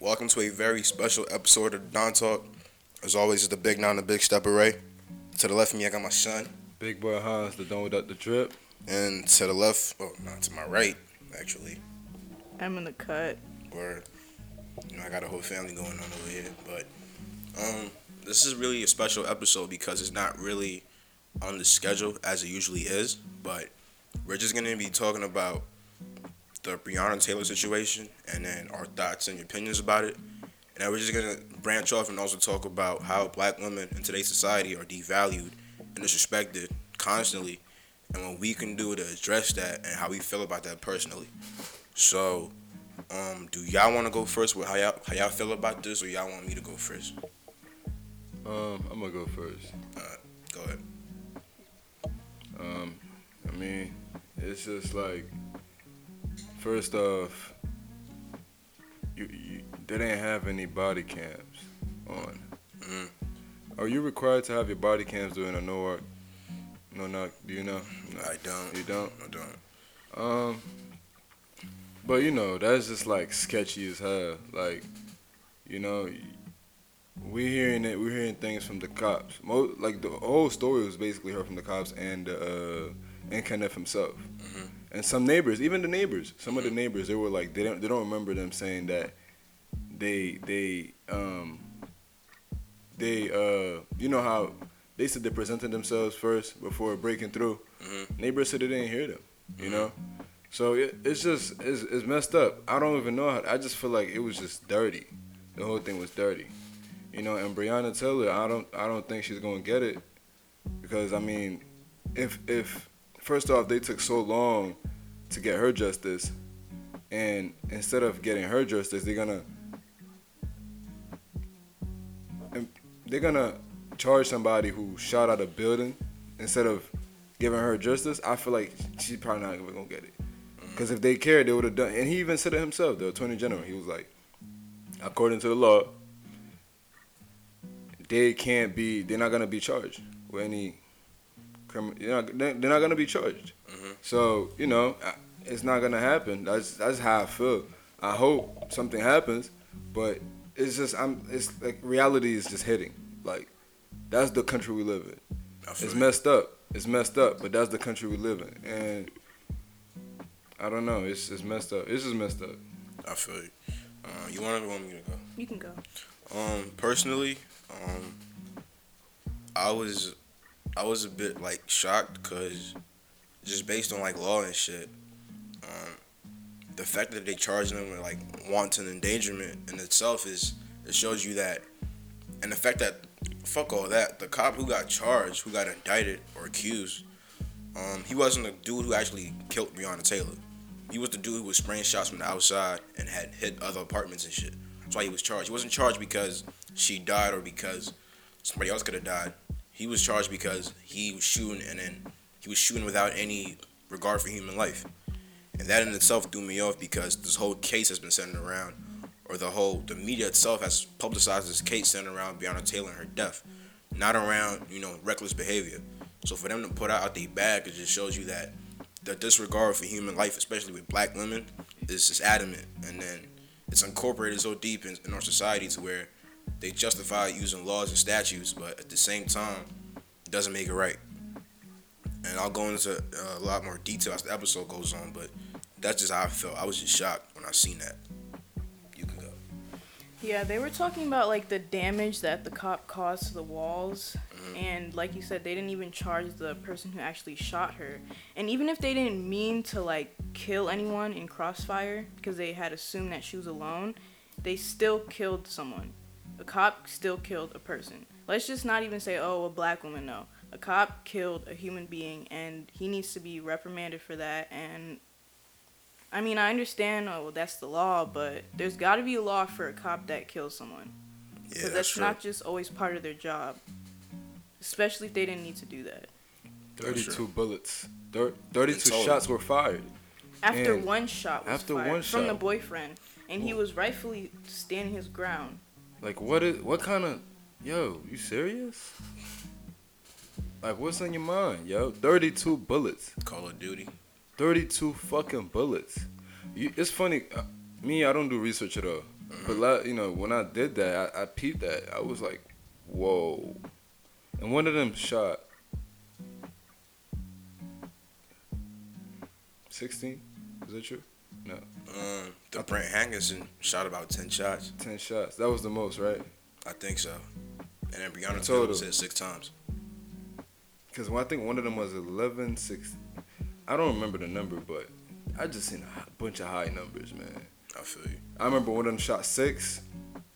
Welcome to a very special episode of Don Talk. As always, it's the big non, the big step array. To the left of me, I got my son. Big boy Hans, the done without the Trip. And to the left, well, not to my right, actually, I'm in the cut. where you know I got a whole family going on over here. But um, this is really a special episode because it's not really on the schedule as it usually is. But we're just gonna be talking about the Breonna Taylor situation and then our thoughts and opinions about it. And then we're just gonna branch off and also talk about how black women in today's society are devalued and disrespected constantly, and what we can do to address that and how we feel about that personally. So, um, do y'all want to go first with how y'all how y'all feel about this, or y'all want me to go first? Um, I'm gonna go first. Go ahead. Um, I mean, it's just like, first off, you, you they didn't have any body cams on. Mhm. Are you required to have your body cams doing a no? No knock. Do you know? No. I don't. You don't. I don't. Um, but you know that's just like sketchy as hell. Like, you know, we're hearing it. We're hearing things from the cops. Mo- like the whole story was basically heard from the cops and uh, and Kenneth himself, Mhm. And some neighbors. Even the neighbors. Some of the neighbors. They were like they don't they don't remember them saying that they they um they uh you know how they said they presented themselves first before breaking through. Mhm. Neighbors said they didn't hear them. You know. So it, it's just it's, it's messed up. I don't even know how. I just feel like it was just dirty. The whole thing was dirty. You know, and Breonna Taylor, I don't I don't think she's gonna get it because I mean, if if first off they took so long to get her justice, and instead of getting her justice, they're gonna and they're gonna charge somebody who shot out a building instead of giving her justice. I feel like she's probably not even gonna get it. Mm. Because if they cared, they would have done. And he even said it himself, the attorney general. He was like, according to the law, they can't be. They're not gonna be charged with any criminal. They're not, they're they're not gonna be charged. Mhm. So you know, it's not gonna happen. That's that's how I feel. I hope something happens, but it's just I'm. It's like reality is just hitting. Like that's the country we live in. I It's you. messed up. It's messed up, but that's the country we live in, and I don't know. It's it's messed up. It's just messed up. I feel you. Uh, you want to want me to go? You can go. Um, personally, um, I was, I was a bit like shocked because just based on like law and shit, um, the fact that they charged them with like wanton endangerment in itself is it shows you that, and the fact that fuck all that, the cop who got charged, who got indicted or accused, um, he wasn't the dude who actually killed Breonna Taylor. He was the dude who was spraying shots from the outside and had hit other apartments and shit. That's why he was charged. He wasn't charged because she died or because somebody else could have died. He was charged because he was shooting and then he was shooting without any regard for human life. And that in itself threw me off because this whole case has been centered around, or the whole, the media itself has publicized this case centered around Breonna Taylor and her death, not around, you know, reckless behavior. So for them to put out their bag, it just shows you that the disregard for human life, especially with black women, is just adamant. And then it's incorporated so deep in, in our society to where they justify using laws and statutes, but at the same time, it doesn't make it right. And I'll go into uh, a lot more detail as the episode goes on, but that's just how I felt. I was just shocked when I seen that. You can go. Yeah, they were talking about like the damage that the cop caused to the walls, and like you said, they didn't even charge the person who actually shot her. And even if they didn't mean to like kill anyone in crossfire because they had assumed that she was alone, they still killed someone. A cop still killed a person. Let's just not even say, oh, a black woman. No, a cop killed a human being, and he needs to be reprimanded for that. And I mean, I understand. Oh, well, that's the law, but there's got to be a law for a cop that kills someone. Yeah, Because that's that's not just always part of their job. Especially if they didn't need to do that. Thirty-two bullets. Thir- Thirty-two shots were fired. After And one shot was after fired one from the boyfriend, and he was rightfully standing his ground. Like what is what kind of yo? You serious? Like what's on your mind, yo? Thirty-two bullets. Call of Duty. 32 fucking bullets. You, it's funny. Uh, me, I don't do research at all. But la- you know, when I did that, I, I peeped that. I was like, whoa. And one of them shot 16. Is that true? No, Um, the Brent Hankerson shot about ten shots. 10 shots. That was the most, right? I think so. And then. Taylor was hit six times. Because I think one of them was 11, 6. I don't remember the number, but I just seen a bunch of high numbers, man. I feel you. I remember one of them shot six,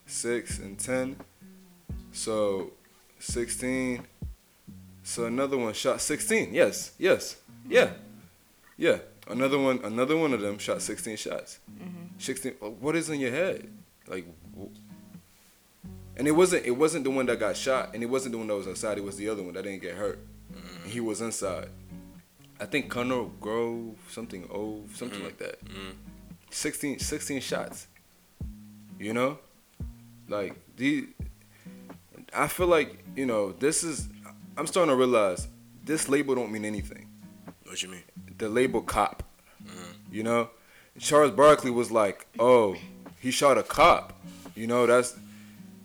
six, and ten. So, sixteen. So another one shot sixteen. Yes, yes, yeah, yeah. Another one, another one of them shot mm-hmm. sixteen shots. Mm-hmm. Sixteen. uh, What is in your head? Like, and it wasn't. It wasn't the one that got shot, and it wasn't the one that was inside. It was the other one that didn't get hurt. And he was inside. I think Conor Grove, something O, something like that. 16, 16 shots. You know? Like the I feel like, you know, this is I'm starting to realize this label don't mean anything. What you mean? The label cop. You know? Charles Barkley was like, "Oh, he shot a cop." You know, that's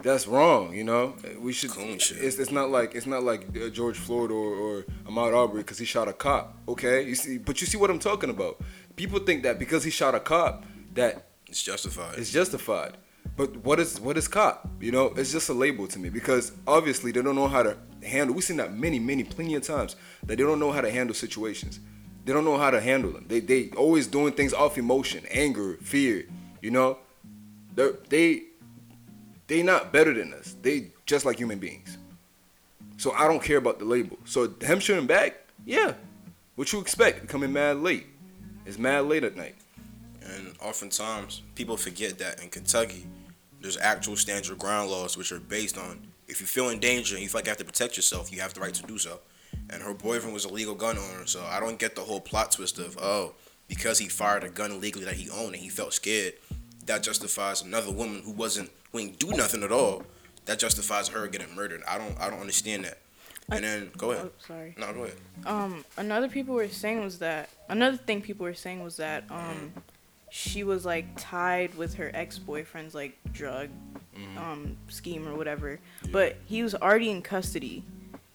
that's wrong, you know. We should. It's, it's not like it's not like uh, George Floyd or, or Ahmaud Arbery because he shot a cop. Okay, you see, but you see what I'm talking about. People think that because he shot a cop, that It's justified. it's justified. But what is what is cop? You know, it's just a label to me because obviously they don't know how to handle. We've seen that many, many, plenty of times that they don't know how to handle situations. They don't know how to handle them. They they always doing things off emotion, anger, fear. You know, they they they not better than us. They just like human beings. So I don't care about the label. So him shooting back, yeah. What you expect? Coming mad late. It's mad late at night. And oftentimes, people forget that in Kentucky, there's actual stand your ground laws which are based on if you feel in danger and you feel like you have to protect yourself, you have the right to do so. And her boyfriend was a legal gun owner, so I don't get the whole plot twist of, oh, because he fired a gun illegally that he owned and he felt scared, that justifies another woman who wasn't who ain't do nothing at all. That justifies her getting murdered. I don't I don't understand that. And then go ahead. Oh, sorry. No, go ahead. Um, another people were saying was that another thing people were saying was that um, she was like tied with her ex boyfriend's like drug um scheme or whatever. But he was already in custody,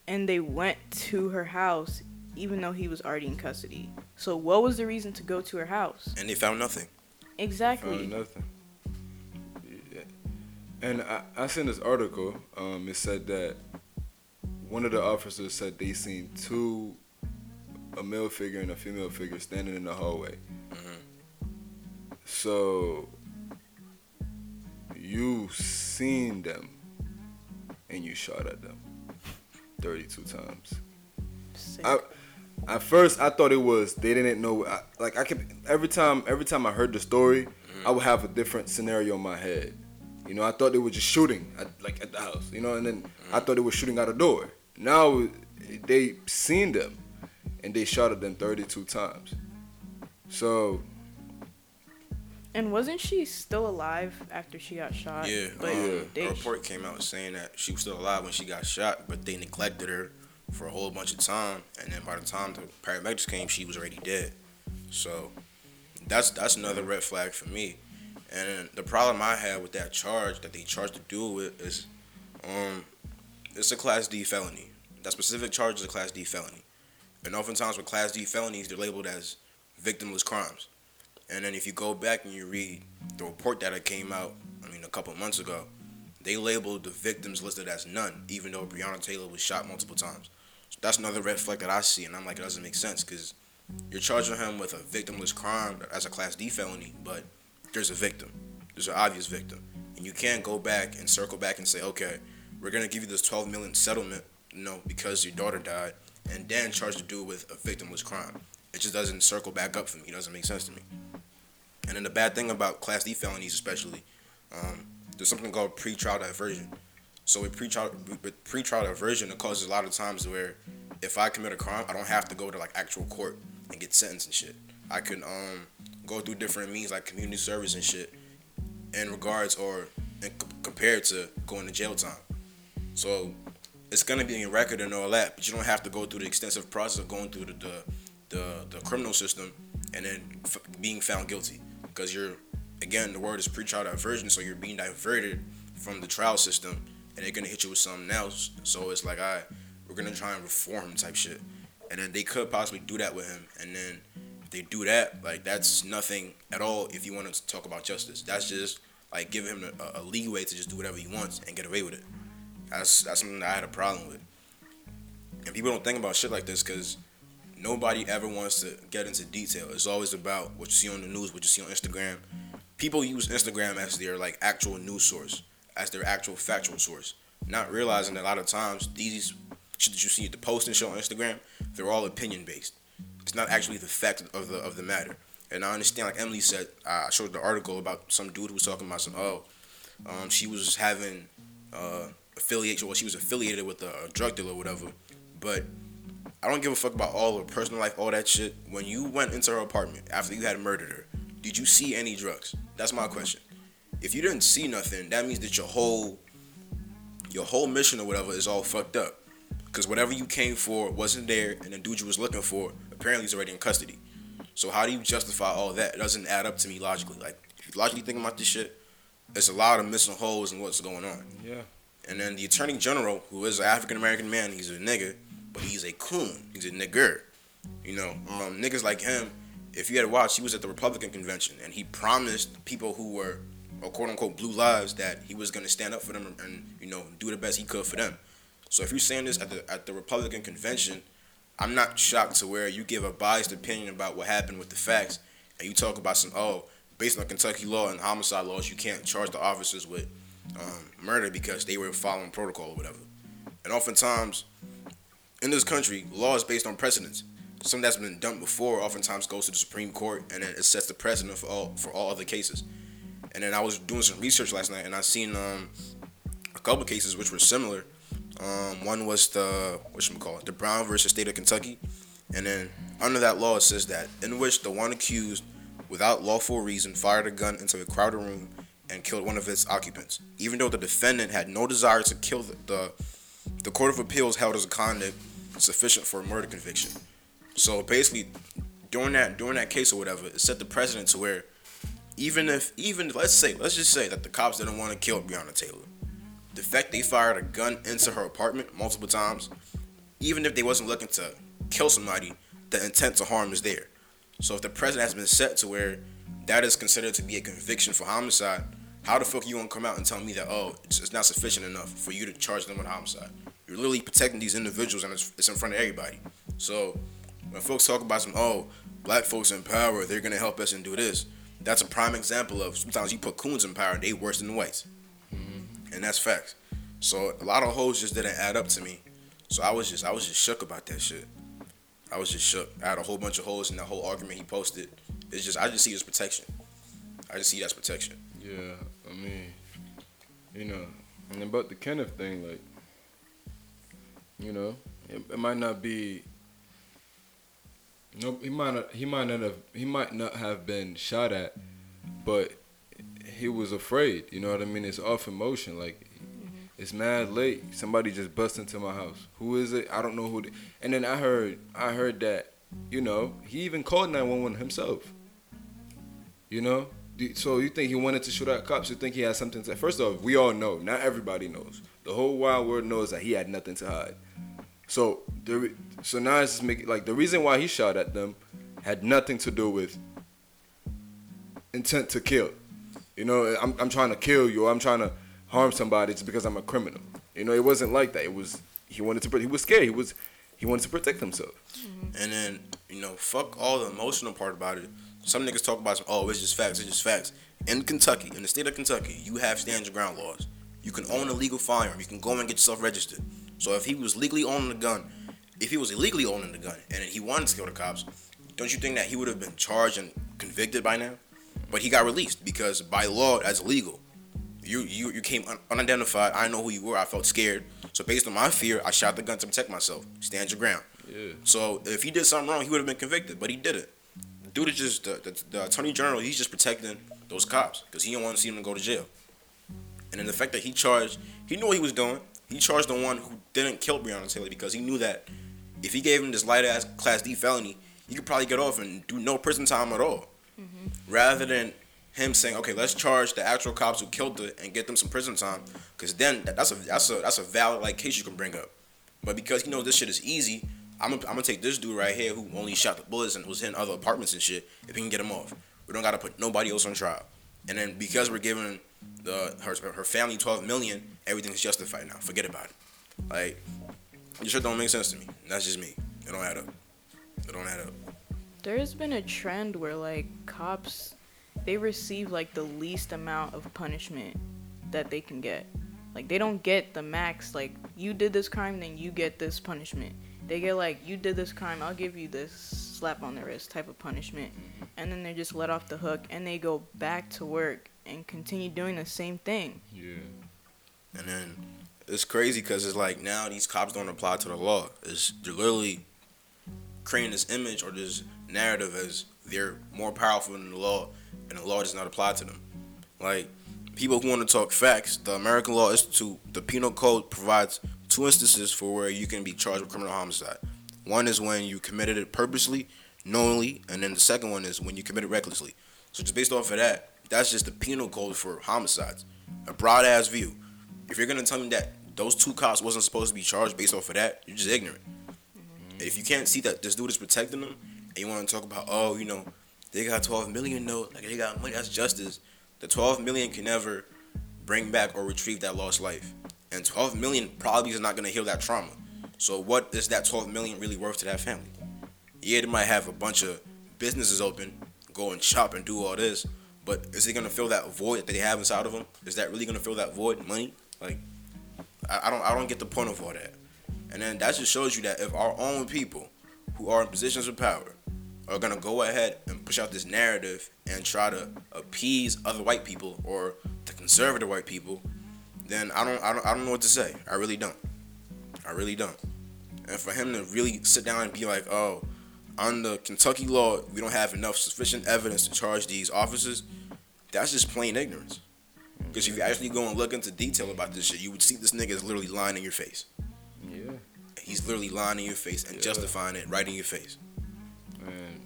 and they went to her house even though he was already in custody. So what was the reason to go to her house? And they found nothing. Exactly. Found nothing. Yeah. And I, I seen this article. Um, it said that one of the officers said they seen two, a male figure and a female figure standing in the hallway. So you seen them, and you shot at them, thirty-two times. Sick. I, at first, I thought it was they didn't know. I, like I could every time, every time I heard the story, mm-hmm. I would have a different scenario in my head. You know, I thought they were just shooting at like at the house. You know, and then I mm-hmm. thought they were shooting out a door. Now they seen them, and they shot at them 32 times. So and wasn't she still alive after she got shot? Yeah, But um, they, a report came out saying that she was still alive when she got shot, but they neglected her for a whole bunch of time, and then by the time the paramedics came, she was already dead. So that's that's another red flag for me. And the problem I had with that charge that they charged the dude with is, um, it's a Class D felony. That specific charge is a Class D felony, and oftentimes with Class D felonies, they're labeled as victimless crimes. And then if you go back and you read the report that came out, I mean, a couple months ago, they labeled the victims listed as none, even though Breonna Taylor was shot multiple times. So that's another red flag that I see, and I'm like, it doesn't make sense because you're charging him with a victimless crime as a Class D felony, but there's a victim, there's an obvious victim, and you can't go back and circle back and say, okay, we're gonna give you this 12 million settlement, you know, because your daughter died, and then charge the dude with a victimless crime. It just doesn't circle back up for me. It doesn't make sense to me. And then the bad thing about Class D felonies, especially, um, there's something called pretrial diversion. So with pretrial pretrial diversion, it causes a lot of times where if I commit a crime, I don't have to go to like actual court and get sentenced and shit. I can um go through different means like community service and shit in regards or in c- compared to going to jail time. So it's gonna be in your record and all that, but you don't have to go through the extensive process of going through the the, the, the criminal system and then f- being found guilty because you're again, the word is pre-trial diversion, so you're being diverted from the trial system, and they're gonna hit you with something else. So it's like, I, right, we're gonna try and reform type shit, and then they could possibly do that with him, and then if they do that, like that's nothing at all. If you want to talk about justice, that's just like giving him a, a leeway to just do whatever he wants and get away with it. That's that's something that I had a problem with, and people don't think about shit like this because nobody ever wants to get into detail. It's always about what you see on the news, what you see on Instagram. People use Instagram as their like actual news source, as their actual factual source, not realizing that a lot of times these shit that you see the post and show on Instagram, they're all opinion based. It's not actually the fact of the of the matter. And I understand, like Emily said, I showed the article about some dude who was talking about some oh, um, she was having uh, affiliation, well, she was affiliated with a drug dealer or whatever, but I don't give a fuck about all her personal life, all that shit. When you went into her apartment after you had murdered her, did you see any drugs? That's my question. If you didn't see nothing, that means that your whole your whole mission or whatever is all fucked up. Cause whatever you came for wasn't there, and the dude you was looking for apparently is already in custody. So how do you justify all that? It doesn't add up to me logically. Like if you logically think about this shit, it's a lot of missing holes in what's going on. Yeah. And then the attorney general, who is an African American man, he's a nigga but he's a coon. He's a nigger. You know, um, niggas like him. If you had watched, he was at the Republican convention and he promised people who were, or quote unquote, blue lives that he was gonna stand up for them and, and you know do the best he could for them. So if you're saying this at the at the Republican convention, I'm not shocked to where you give a biased opinion about what happened with the facts and you talk about some oh based on Kentucky law and homicide laws you can't charge the officers with um, murder because they were following protocol or whatever. And oftentimes in this country, law is based on precedents. Something that's been done before oftentimes goes to the Supreme Court, and then it sets the precedent for all for all other cases. And then I was doing some research last night, and I seen um, a couple cases which were similar. Um, one was the what should we call it, the Brown versus State of Kentucky, and then under that law it says that in which the one accused, without lawful reason, fired a gun into a crowded room and killed one of its occupants, even though the defendant had no desire to kill the, the the Court of Appeals held as a conduct sufficient for a murder conviction. So basically, during that during that case or whatever, it set the precedent to where even if even let's say let's just say that the cops didn't want to kill Breonna Taylor, the fact they fired a gun into her apartment multiple times, even if they wasn't looking to kill somebody, the intent to harm is there. So if the precedent has been set to where that is considered to be a conviction for homicide, how the fuck you gonna come out and tell me that oh it's, it's not sufficient enough for you to charge them with homicide? You're literally protecting these individuals, and it's, it's in front of everybody. So when folks talk about some oh black folks in power, they're gonna help us and do this. That's a prime example of sometimes you put coons in power, they worse than the whites, mm-hmm. and that's facts. So a lot of hoes just didn't add up to me. So I was just I was just shook about that shit. I was just shook. I had a whole bunch of holes in that whole argument he posted. It's just I just see as protection. I just see as protection. Yeah, I mean, you know, and about the Kenneth thing, like, you know, it, it might not be. No, he might not. He might not have. He might not have been shot at, but he was afraid. You know what I mean? It's off emotion. Like, mm-hmm. it's mad late. Somebody just bust into my house. Who is it? I don't know who. They, and then I heard. I heard that. You know, he even called nine one one himself. You know, so you think he wanted to shoot at cops? You think he had something to? First off, we all know. Not everybody knows. The whole wild world knows that he had nothing to hide. So the so now it's just making like the reason why he shot at them had nothing to do with intent to kill. You know, I'm I'm trying to kill you. I'm trying to harm somebody just because I'm a criminal. You know, it wasn't like that. It was he wanted to. He was scared. He was he wanted to protect himself. Mm-hmm. And then you know, fuck all the emotional part about it some niggas talk about oh, it's just facts, it's just facts. In Kentucky, in the state of Kentucky, you have stand your ground laws. You can own a legal firearm. You can go and get yourself registered. So if he was legally owning the gun, if he was illegally owning the gun and he wanted to kill the cops, don't you think that he would have been charged and convicted by now? But he got released because by law that's legal. You you you came un- unidentified. I know who you were. I felt scared. So based on my fear, I shot the gun to protect myself. Stand your ground. Yeah. So if he did something wrong, he would have been convicted, but he did it dude is just the, the, the attorney general. He's just protecting those cops because he don't want to see them go to jail. And then the fact that he charged, he knew what he was doing. He charged the one who didn't kill Breonna Taylor because he knew that if he gave him this light ass Class D felony, he could probably get off and do no prison time at all. Mm-hmm. Rather than him saying, okay, let's charge the actual cops who killed it and get them some prison time, because then that, that's a that's a that's a valid like case you can bring up. But because you know this shit is easy, I'm gonna, I'm gonna take this dude right here who only shot the bullets and was hitting other apartments and shit. If we can get him off, we don't gotta put nobody else on trial. And then because we're giving the her her family 12 million, everything's justified now. Forget about it. Like, this shit don't make sense to me. That's just me. It don't add up. It don't add up. There's been a trend where like cops they receive like the least amount of punishment that they can get. Like they don't get the max like you did this crime then you get this punishment. They get like you did this crime, I'll give you this slap on the wrist type of punishment. And then they're just let off the hook and they go back to work and continue doing the same thing. Yeah. And then it's crazy because it's like now these cops don't apply to the law. It's they're literally creating this image or this narrative as they're more powerful than the law, and the law does not apply to them. Like people who want to talk facts, the American Law Institute, the Penal Code provides two instances for where you can be charged with criminal homicide. One is when you committed it purposely, knowingly, and then the second one is when you committed recklessly. So just based off of that, that's just the penal code for homicides. A broad ass view. If you're gonna tell me that those two cops wasn't supposed to be charged based off of that, you're just ignorant. And if you can't see that this dude is protecting them, and you want to talk about, oh, you know, they got 12 million though, like they got money, that's justice. The 12 million can never bring back or retrieve that lost life, and 12 million probably is not gonna heal that trauma. So what is that 12 million really worth to that family? Yeah, they might have a bunch of businesses open, go and shop and do all this, but is it gonna fill that void that they have inside of them? Is that really gonna fill that void? Money? Like, I, I don't I don't get the point of all that. And then that just shows you that if our own people who are in positions of power are gonna go ahead and push out this narrative and try to appease other white people or the conservative white people, then I don't I don't I don't know what to say. I really don't. I really don't. And for him to really sit down and be like, oh, under Kentucky law, we don't have enough sufficient evidence to charge these officers, that's just plain ignorance. Because if you actually go and look into detail about this shit, you would see this nigga is literally lying in your face. Yeah. He's literally lying in your face and Yeah. justifying it right in your face. And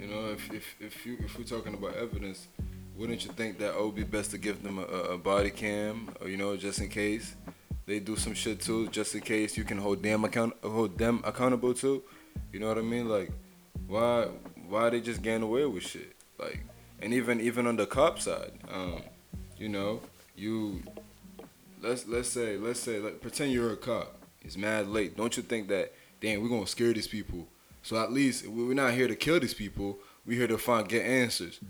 you know, if if if you if we're talking about evidence, wouldn't you think that it would be best to give them a, a body cam, or you know, just in case they do some shit too, just in case you can hold them account hold them accountable too. You know what I mean? Like, why why they just getting away with shit? Like, and even even on the cop side, um, you know, you let's let's say let's say like, pretend you're a cop. It's mad late. Don't you think that damn we're gonna scare these people? So at least we're not here to kill these people. We're here to find get answers.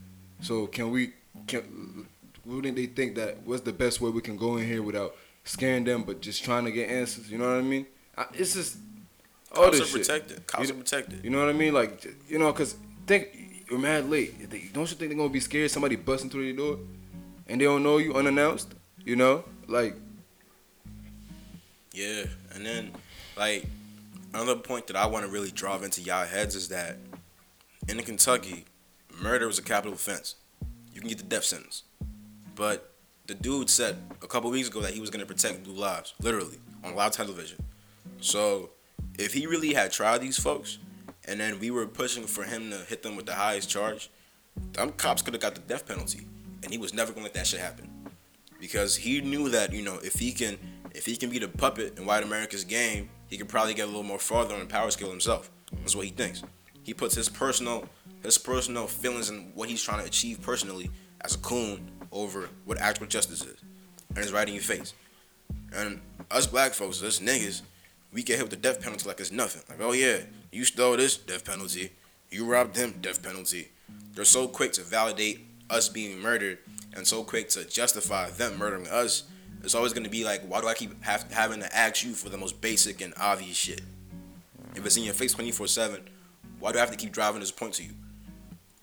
So can we can wouldn't they think that what's the best way we can go in here without scaring them, but just trying to get answers? You know what I mean? I, it's just all Cops this are shit. protected. Cops You- are protected. You know what I mean? Like, you know, cause think you're mad late. Don't you think they're gonna be scared? Somebody busting through the door, and they don't know you unannounced. You know, like, Yeah, and then like another point that I want to really drive into y'all heads is that in Kentucky, murder was a capital offense. You can get the death sentence, but the dude said a couple weeks ago that he was gonna protect blue lives, literally on live television. So if he really had tried these folks, and then we were pushing for him to hit them with the highest charge, them cops could have got the death penalty, and he was never gonna let that shit happen because he knew that you know if he can if he can be the puppet in white America's game, he could probably get a little more farther on the power scale himself. That's what he thinks. He puts his personal his personal feelings and what he's trying to achieve personally as a coon over what actual justice is, and it's right in your face. And us black folks, us niggas, we get hit with the death penalty like it's nothing. Like, oh yeah, you stole this, death penalty. You robbed him, death penalty. They're so quick to validate us being murdered and so quick to justify them murdering us. It's always gonna be like, why do I keep have, having to ask you for the most basic and obvious shit? If it's in your face 24 7, why do I have to keep driving this point to you?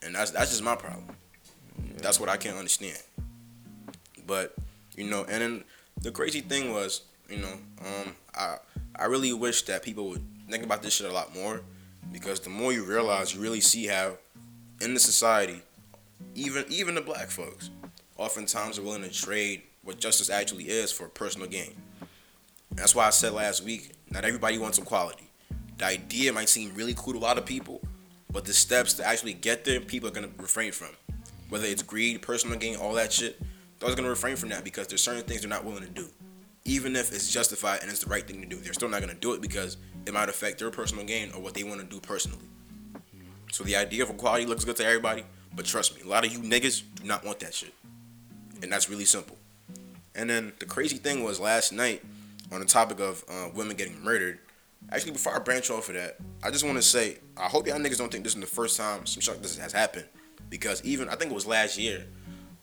And that's that's just my problem. That's what I can't understand. But you know, and then the crazy thing was, you know, um, I I really wish that people would think about this shit a lot more, because the more you realize, you really see how in the society, even even the black folks, oftentimes are willing to trade what justice actually is for personal gain. That's why I said last week, not everybody wants equality. The idea might seem really cool to a lot of people, but the steps to actually get there, people are gonna refrain from. whether it's greed, personal gain, all that shit, they're gonna refrain from that because there's certain things they're not willing to do. Even if it's justified and it's the right thing to do, they're still not gonna do it because it might affect their personal gain or what they want to do personally. So the idea of equality looks good to everybody, but trust me, a lot of you niggas do not want that shit. And that's really simple. And then the crazy thing was last night on the topic of uh, women getting murdered. Actually, before I branch off of that, I just want to say I hope y'all niggas don't think this is the first time some shit like this has happened. Because even I think it was last year.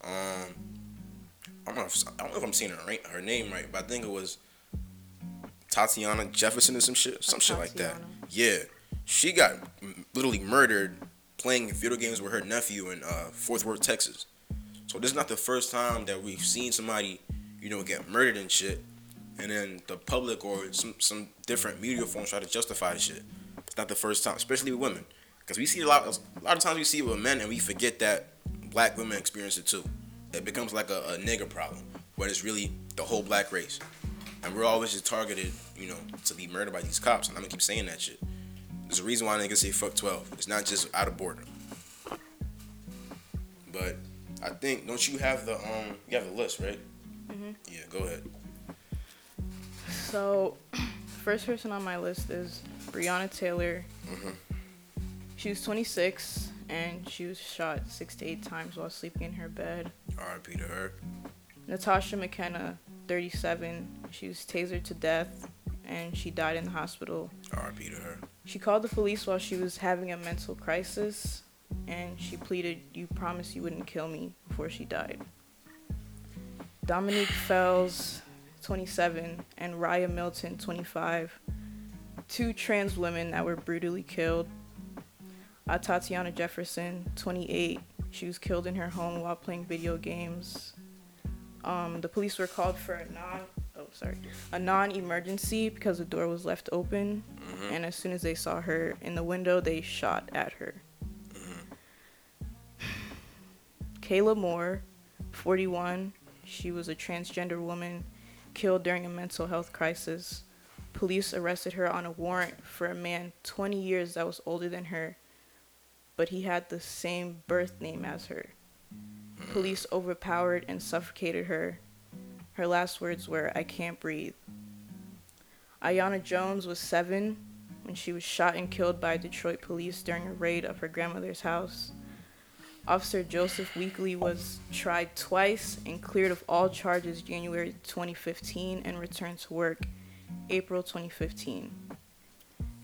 Um, I don't know if, I don't know if I'm saying her, right, her name right, but I think it was Tatiana Jefferson or some shit, some shit like that. Yeah, she got literally murdered playing video games with her nephew in uh, Fort Worth, Texas. So this is not the first time that we've seen somebody, you know, get murdered and shit, and then the public or some some different media forms try to justify the shit. It's not the first time, especially with women, because we see a lot. A lot of times we see it with men, and we forget that black women experience it too. It becomes like a, a nigger problem, when it's really the whole black race, and we're always just targeted, you know, to be murdered by these cops. And I'm gonna keep saying that shit. There's a reason why I niggas say fuck 12. It's not just out of boredom. But I think don't you have the um you have the list right? Mhm. Yeah, go ahead. So, first person on my list is Breonna Taylor. Mhm. She was 26 and she was shot six to eight times while sleeping in her bed. R.I.P. to her. Natasha McKenna, 37. She was tasered to death and she died in the hospital. R.I.P. to her. She called the police while she was having a mental crisis and she pleaded, You promised you wouldn't kill me before she died. Dominique Fells, 27, and Raya Milton, 25. Two trans women that were brutally killed. Uh, Tatiana Jefferson, 28. She was killed in her home while playing video games. Um, the police were called for a non sorry a non-emergency because the door was left open Mhm. and as soon as they saw her in the window, they shot at her. Kayla Moore, 41, she was a transgender woman killed during a mental health crisis. Police arrested her on a warrant for a man 20 years that was older than her, but he had the same birth name as her. Police overpowered and suffocated her. Her last words were, I can't breathe. Aiyana Jones was seven when she was shot and killed by Detroit police during a raid of her grandmother's house. Officer Joseph Weekley was tried twice and cleared of all charges January 2015 and returned to work April 2015.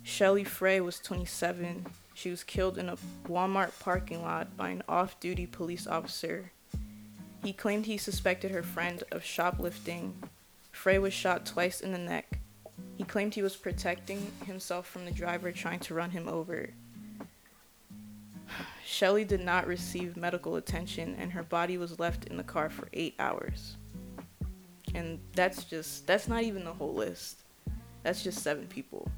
Shelly Frey was 27. She was killed in a Walmart parking lot by an off duty police officer. He claimed he suspected her friend of shoplifting. Frey was shot twice in the neck. He claimed he was protecting himself from the driver trying to run him over. Shelly did not receive medical attention and her body was left in the car for eight hours. And that's just, that's not even the whole list. That's just seven people.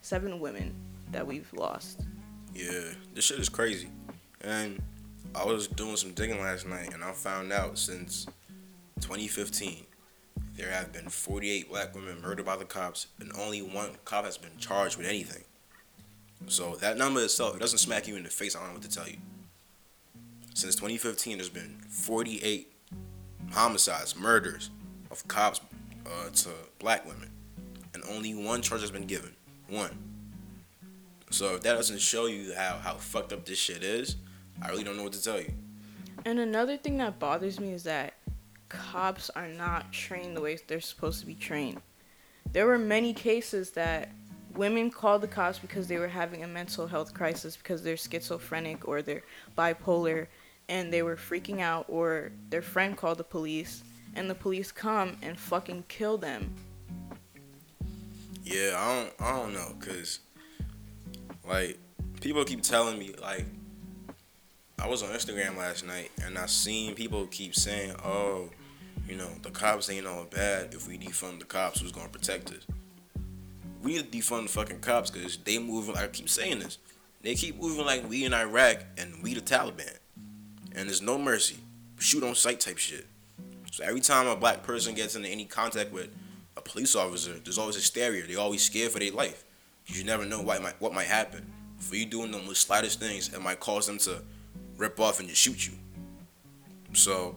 Seven women that we've lost. Yeah, this shit is crazy. And I was doing some digging last night and I found out since 2015 there have been 48 black women murdered by the cops and only one cop has been charged with anything. So that number itself, it doesn't smack you in the face, I don't know what to tell you. Since 2015 there's been 48 homicides, murders of cops uh, to black women and only one charge has been given. One. So if that doesn't show you how, how fucked up this shit is, I really don't know what to tell you. And another thing that bothers me is that cops are not trained the way they're supposed to be trained. There were many cases that women called the cops because they were having a mental health crisis because they're schizophrenic or they're bipolar and they were freaking out or their friend called the police and the police come and fucking kill them. Yeah, I don't I don't know, cause like people keep telling me like I was on Instagram last night and I seen people keep saying, Oh, you know, the cops ain't all bad. If we defund the cops, who's gonna protect us? We need to defund the fucking cops because they moving I keep saying this. They keep moving like we in Iraq and we the Taliban. And there's no mercy. Shoot on sight type shit. So every time a black person gets into any contact with a police officer, there's always hysteria. They always scared for their life. You never know what might what might happen. For you doing the most slightest things, it might cause them to rip off and just shoot you. So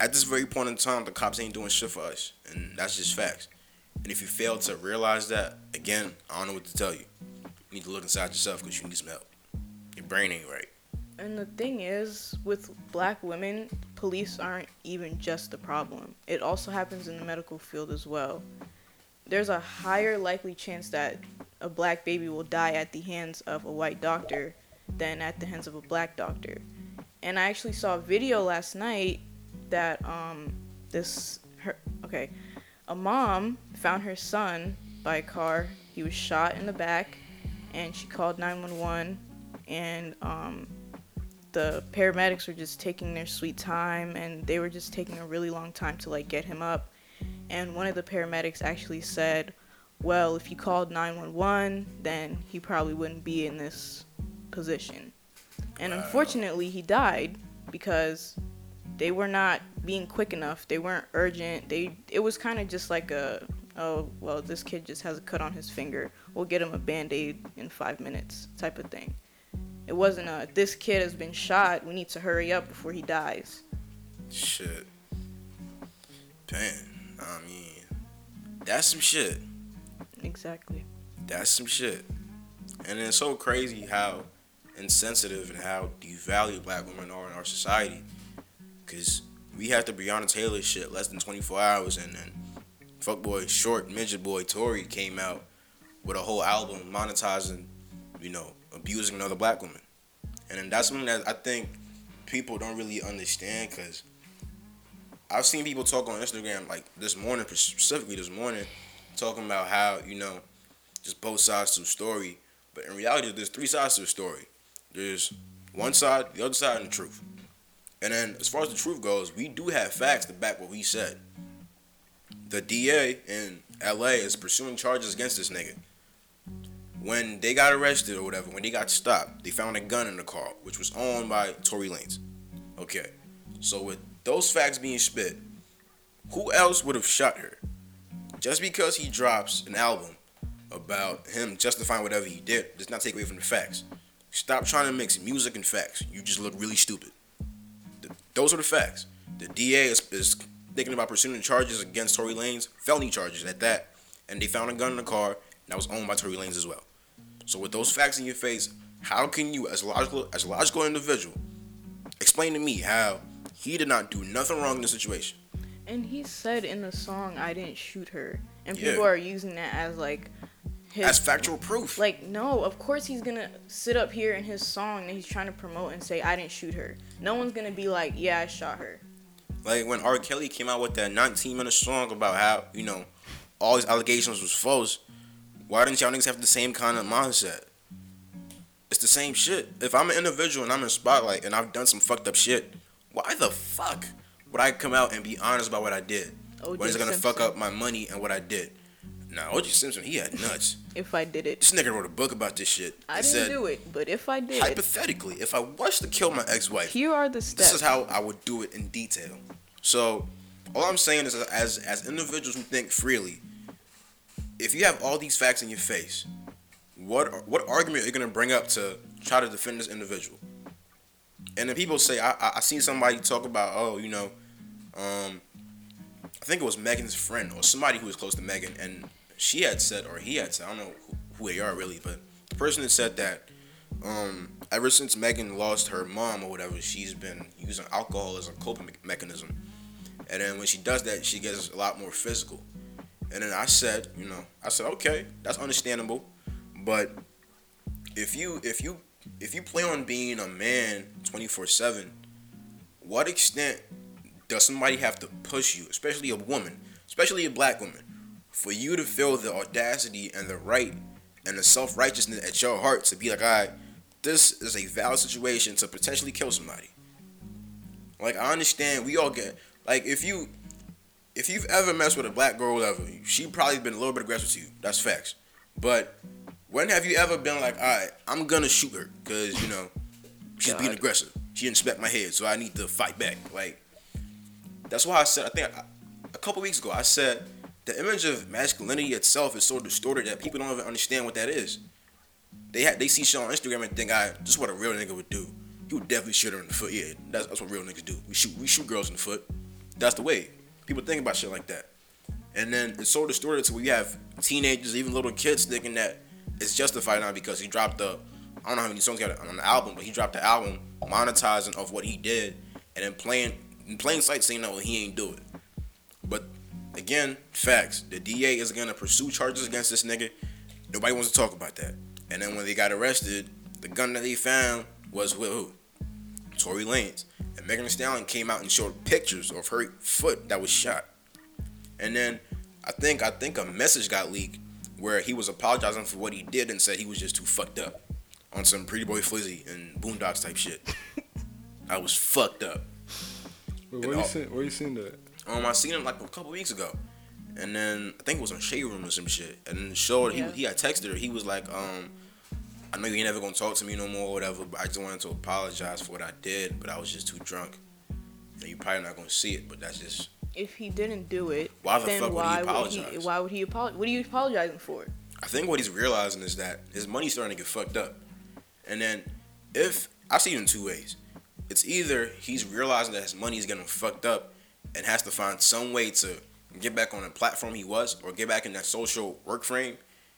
at this very point in time, the cops ain't doing shit for us, and that's just facts. And if you fail to realize that, again, I don't know what to tell you. You need to look inside yourself because you need some help. Your brain ain't right. And the thing is, with black women, police aren't even just the problem. It also happens in the medical field as well. There's a higher likely chance that a black baby will die at the hands of a white doctor than at the hands of a black doctor. And I actually saw a video last night that um this her okay, a mom found her son by a car. He was shot in the back and she called 911 and um the paramedics were just taking their sweet time and they were just taking a really long time to like get him up and one of the paramedics actually said well if you called 911 then he probably wouldn't be in this position and unfortunately he died because they were not being quick enough they weren't urgent they it was kind of just like a oh well this kid just has a cut on his finger we'll get him a band-aid in five minutes type of thing it wasn't a this kid has been shot. We need to hurry up before he dies. Shit. Damn. I mean, that's some shit. Exactly. That's some shit. And it's so crazy how insensitive and how devalued black women are in our society. Cause we had the Breonna Taylor shit less than 24 hours, and then fuckboy short midget boy Tory came out with a whole album monetizing, you know, abusing another black woman. And then that's something that I think people don't really understand because I've seen people talk on Instagram like this morning, specifically this morning, talking about how, you know, just both sides to the story. But in reality, there's three sides to the story. There's one side, the other side, and the truth. And then as far as the truth goes, we do have facts to back what we said. The DA in LA is pursuing charges against this nigga when they got arrested or whatever, when they got stopped, they found a gun in the car, which was owned by Tory Lanez. Okay, so with those facts being spit, who else would have shot her? Just because he drops an album about him justifying whatever he did does not take away from the facts. Stop trying to mix music and facts. You just look really stupid. The, those are the facts. The DA is, is thinking about pursuing charges against Tory Lanez, felony charges at that, and they found a gun in the car that was owned by Tory Lanez as well. So with those facts in your face, how can you, as logical as a logical individual, explain to me how he did not do nothing wrong in the situation? And he said in the song, "I didn't shoot her," and Yeah. people are using that as like his As factual proof. Like, no, of course he's gonna sit up here in his song that he's trying to promote and say, I didn't shoot her. No one's gonna be like, yeah, I shot her. Like when R. Kelly came out with that 19 minute song about how, you know, all his allegations was false, why didn't y'all niggas have the same kind of mindset? It's the same shit. If I'm an individual and I'm in spotlight and I've done some fucked up shit, why the fuck would I come out and be honest about what I did? O.J. When it's gonna fuck up my money and what I did? Nah, O.J. Simpson, he had nuts. If I did it, This nigga wrote a book about this shit. I didn't said, do it, but if I did, hypothetically, if I was to kill my ex-wife, here are the steps. this is how I would do it in detail. So, all I'm saying is, as as individuals who think freely, if you have all these facts in your face, what what argument are you gonna bring up to try to defend this individual? And then people say, I I, I seen somebody talk about, oh, you know, um, I think it was Megan's friend or somebody who was close to Megan, and she had said, or he had said, I don't know who, they are really, but the person had said that um, ever since Megan lost her mom or whatever, she's been using alcohol as a coping me- mechanism. And then when she does that, she gets a lot more physical. And then I said, you know, I said, okay, that's understandable, but if you if you if you plan on being a man 24/7, what extent does somebody have to push you, especially a woman, especially a black woman, for you to feel the audacity and the right and the self righteousness at your heart to be like, all right, this is a valid situation to potentially kill somebody. Like I understand we all get like if you if you've ever messed with a black girl ever, she probably been a little bit aggressive to you. That's facts. But when have you ever been like, all right, I'm gonna shoot her because you know she's being aggressive. She didn't smack my head, so I need to fight back. Like that's why I said I think I, a couple weeks ago I said the image of masculinity itself is so distorted that people don't even understand what that is. They ha- they see shit on Instagram and think, I is what a real nigga would do. He would definitely shoot her in the foot. Yeah, that's, that's what real niggas do. We shoot we shoot girls in the foot. That's the way. People think about shit like that. And then it's so distorted to where you have teenagers, even little kids, thinking that it's justified now because he dropped the I don't know how many songs he got on the album, but he dropped the album monetizing of what he did, and then playing in plain sight saying that well, he ain't do it. But again, facts. The DA is gonna pursue charges against this nigga. Nobody wants to talk about that. And then when they got arrested, the gun that they found was with who? Tory Lanez. And Megan Thee Stallion came out and showed pictures of her foot that was shot. And then I think I think a message got leaked where he was apologizing for what he did and said he was just too fucked up on some Pretty Boy Flizzy and Boondocks type shit. I was fucked up. Wait, where all- you seen? Where you seen that? Um, I seen him like a couple weeks ago, and then I think it was on Shade Room or some shit. And then showed Yeah. he he had texted her. He was like, um, I know you ain't never gonna talk to me no more, or whatever. But I just wanted to apologize for what I did, but I was just too drunk. And you probably not gonna see it, but that's just If he didn't do it, Why the then fuck would he why would he? apologize? Why would he apologize? What are you apologizing for? I think what he's realizing is that his money's starting to get fucked up. And then if I see it in two ways. It's either he's realizing that his money's getting fucked up and has to find some way to get back on the platform he was or get back in that social work frame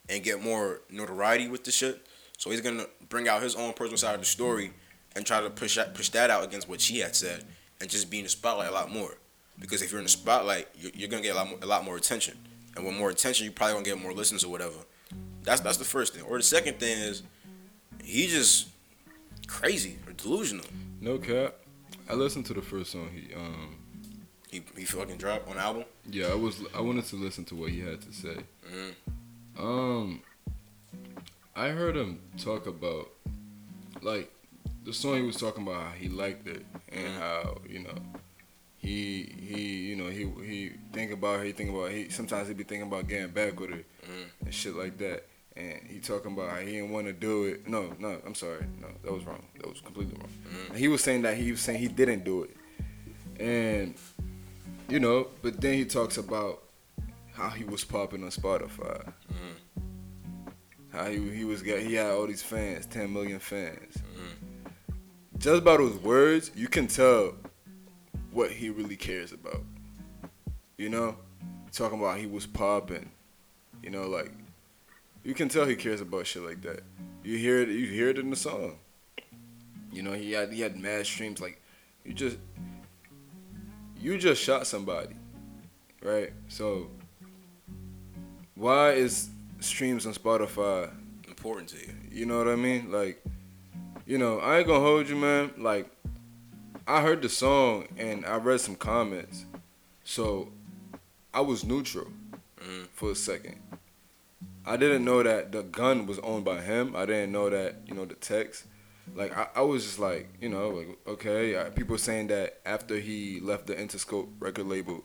and get more notoriety with the shit. So he's gonna bring out his own personal side of the story and try to push that, push that out against what she had said and just be in the spotlight a lot more. Because if you're in the spotlight, you're, you're gonna get a lot more, a lot more attention, and with more attention, you're probably gonna get more listens or whatever. That's that's the first thing. Or the second thing is he just crazy or delusional. No cap. I listened to the first song he um He he fucking dropped on album. yeah, I was I wanted to listen to what he had to say. Mhm. Um I heard him talk about like the song he was talking about how he liked it and Mhm. how, you know, he he you know, he he think about her, he think about he sometimes he be thinking about getting back with her Mhm. and shit like that. And he talking about how he didn't want to do it. No, no, I'm sorry. No, that was wrong. That was completely wrong. Mhm. He was saying that he was saying he didn't do it. And you know, but then he talks about how he was popping on Spotify. Mhm. How he he was get he had all these fans, 10 million fans. Mhm. Just by those words, you can tell what he really cares about. You know, talking about he was popping. You know, like you can tell he cares about shit like that. You hear it, you hear it in the song. You know, he had he had mad streams. Like you just you just shot somebody, right? So why is streams on Spotify Important to you. you know what I mean? Like, you know, I ain't gonna hold you, man. Like, I heard the song and I read some comments, so I was neutral Mhm. for a second. I didn't know that the gun was owned by him. I didn't know that you know the text. Like, I, I was just like, you know, like okay. People saying that after he left the Interscope record label,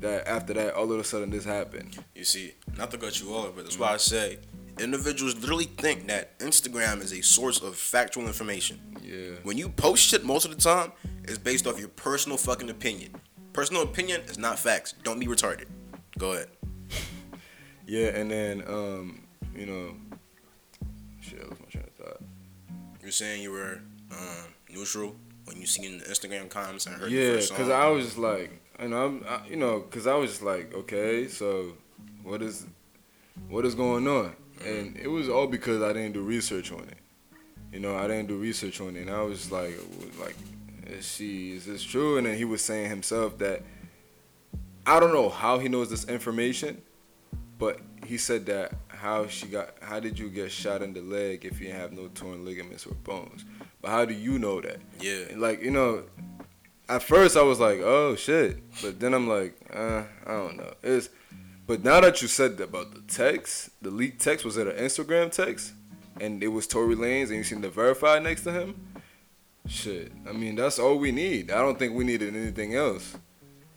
that after that, all of a sudden this happened. You see, not to cut you off, but that's why I say individuals literally think that Instagram is a source of factual information. Yeah. When you post shit most of the time, it's based off your personal fucking opinion. Personal opinion is not facts. Don't be retarded. Go ahead. Yeah, and then um, you know, You're saying you were um, neutral when you seen the Instagram comments and heard Yeah, because I was just like, and I'm, I, you know, because I was just like, okay, so what is, what is going on? And it was all because I didn't do research on it. You know, I didn't do research on it, and I was like, like, is she, is this true? And then he was saying himself that I don't know how he knows this information, but he said that how she got, how did you get shot in the leg if you have no torn ligaments or bones? But how do you know that? yeah. like you know at first i was like oh shit but then i'm like uh, i don't know it's but now that you said that about the text the leaked text was it an instagram text and it was tory lanez and you seen the verified next to him shit i mean that's all we need i don't think we needed anything else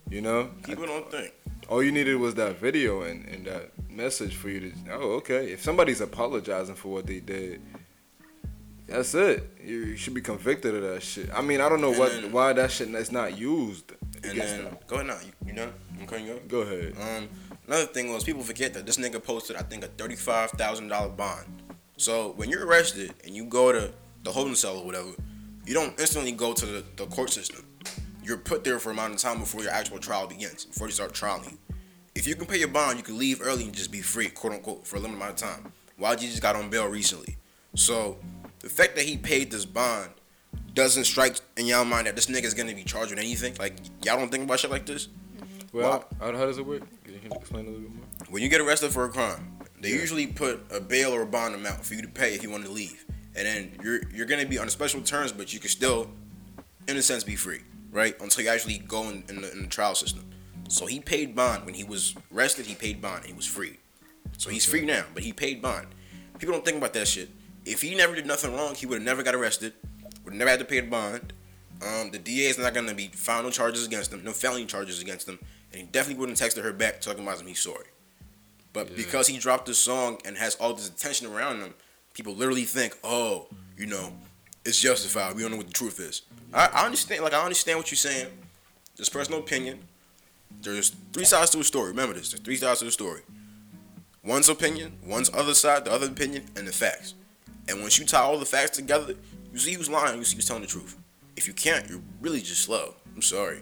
you know People don't think. all you needed was that video and, and that message for you to oh okay if somebody's apologizing for what they did that's it you, you should be convicted of that shit i mean i don't know And what then- why that shit is not used And then them. go ahead now. You, you know, I'm cutting you up. go ahead Um, another thing was people forget that this nigga posted I think a thirty-five thousand dollar bond. So when you're arrested and you go to the holding cell or whatever, you don't instantly go to the, the court system. You're put there for a amount of time before your actual trial begins, before you start trialing you. If you can pay your bond, you can leave early and just be free, quote unquote, for a limited amount of time. YG just got on bail recently. So the fact that he paid this bond doesn't strike in y'all mind that this nigga's gonna be charged with anything. Like y'all don't think about shit like this. Well, how, how does it work? Can you explain a little bit more? When you get arrested for a crime, they usually put a bail or a bond amount for you to pay if you want to leave, and then you're you're gonna be on special terms, but you can still, in a sense, be free, right? Until you actually go in, in, the, in the trial system. So he paid bond when he was arrested. He paid bond. And he was free. So he's free now, but he paid bond. People don't think about that shit. If he never did nothing wrong, he would have never got arrested. Would never had to pay the bond. Um, the DA is not gonna be found no charges against him, no felony charges against him, and he definitely wouldn't have texted her back talking about him he's sorry. But Yeah. because he dropped this song and has all this attention around him, people literally think, oh, you know, it's justified. We don't know what the truth is. I, I understand. Like I understand what you're saying. Just personal opinion. There's three sides to a story. Remember this. There's three sides to a story. One's opinion, one's other side, the other opinion, and the facts. And once you tie all the facts together, you see who's lying, you see who's telling the truth. If you can't, you're really just slow. I'm sorry.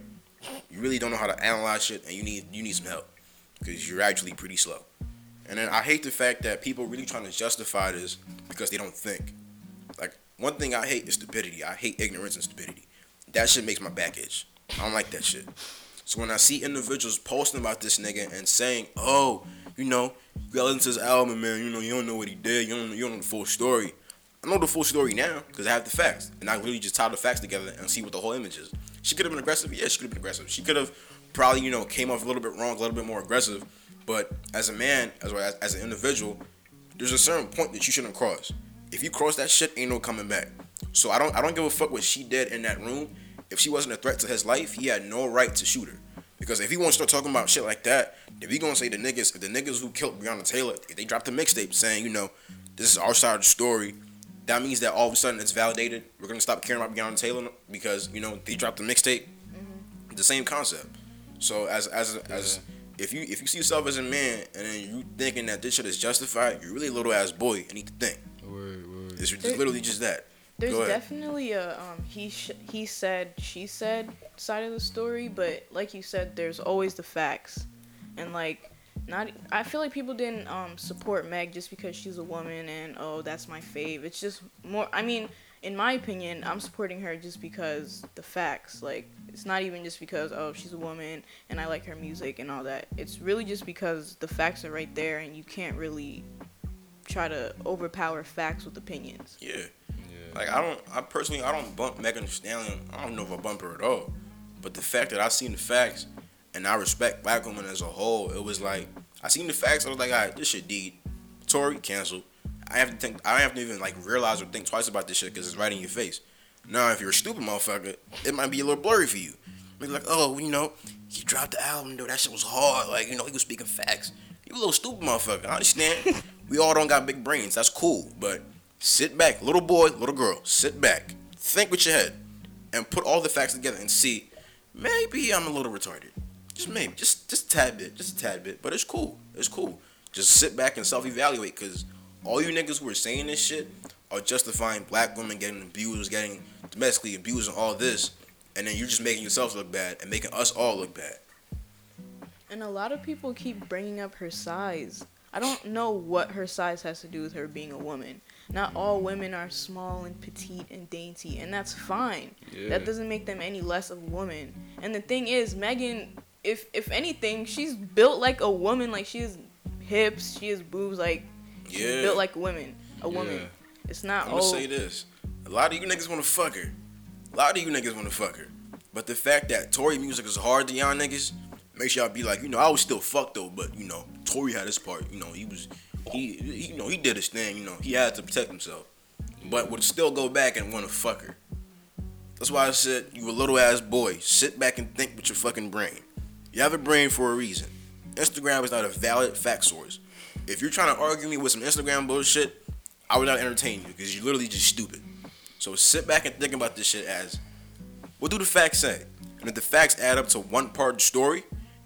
You really don't know how to analyze shit, and you need you need some help because you're actually pretty slow. And then I hate the fact that people really trying to justify this because they don't think. Like one thing I hate is stupidity. I hate ignorance and stupidity. That shit makes my back itch. I don't like that shit. So when I see individuals posting about this nigga and saying, "Oh, you know, you gotta listen to his album, man. You know, you don't know what he did. You don't, you don't know the full story." I know the full story now because I have the facts, and I really just tie the facts together and see what the whole image is. She could have been aggressive, yeah, she could have been aggressive. She could have probably, you know, came off a little bit wrong, a little bit more aggressive. But as a man, as well as, as an individual, there's a certain point that you shouldn't cross. If you cross that shit, ain't no coming back. So I don't, I don't give a fuck what she did in that room. If she wasn't a threat to his life, he had no right to shoot her. Because if he wants to start talking about shit like that, if he gonna say the niggas, if the niggas who killed Breonna Taylor, if they dropped a mixtape saying, you know, this is our side of the story, that means that all of a sudden it's validated. We're gonna stop caring about Breonna Taylor because you know they dropped the mixtape. Mm-hmm. The same concept. So as as as if you if you see yourself as a man and then you thinking that this shit is justified, you're really a little ass boy and need to think. Word, word. It's just There- literally just that. There's definitely a um he sh- he said she said side of the story, but like you said, there's always the facts, and like not I feel like people didn't um support Meg just because she's a woman and oh that's my fave. It's just more. I mean, in my opinion, I'm supporting her just because the facts. Like it's not even just because oh she's a woman and I like her music and all that. It's really just because the facts are right there and you can't really try to overpower facts with opinions. Yeah. Like I don't, I personally, I don't bump Megan Thee Stallion. I don't know if I bump her at all. But the fact that I seen the facts, and I respect black women as a whole, it was like I seen the facts. I was like, all right, this shit deed. Tory canceled. I have to think. I have to even like realize or think twice about this shit because it's right in your face. Now, if you're a stupid motherfucker, it might be a little blurry for you. Be like, oh, you know, he dropped the album, though. That shit was hard. Like, you know, he was speaking facts. You a little stupid motherfucker. I understand. we all don't got big brains. That's cool. But sit back, little boy, little girl. Sit back. Think with your head, and put all the facts together and see. Maybe I'm a little retarded. Just maybe, just just a tad bit, just a tad bit. But it's cool. It's cool. Just sit back and self-evaluate, cause all you niggas who are saying this shit are justifying black women getting abused, getting domestically abused, and all this, and then you're just making yourself look bad and making us all look bad. And a lot of people keep bringing up her size. I don't know what her size has to do with her being a woman. Not all women are small and petite and dainty, and that's fine. Yeah. That doesn't make them any less of a woman. And the thing is, Megan, if if anything, she's built like a woman. Like she has hips, she has boobs. Like she's Yeah. built like a woman. A woman. Yeah. It's not. I'm gonna oh, say this: a lot of you niggas wanna fuck her. A lot of you niggas wanna fuck her. But the fact that Tory music is hard to y'all niggas makes y'all be like, you know, I was still fucked though, but you know, Tory had his part. You know, he was, he, he you know, he did his thing. You know, he had to protect himself, but would still go back and wanna fuck her. That's why I said you a little ass boy. Sit back and think with your fucking brain. You have a brain for a reason. Instagram is not a valid fact source. If you're trying to argue me with some Instagram bullshit, I would not entertain you because you're literally just stupid. So sit back and think about this shit as what do the facts say? And if the facts add up to one part of the story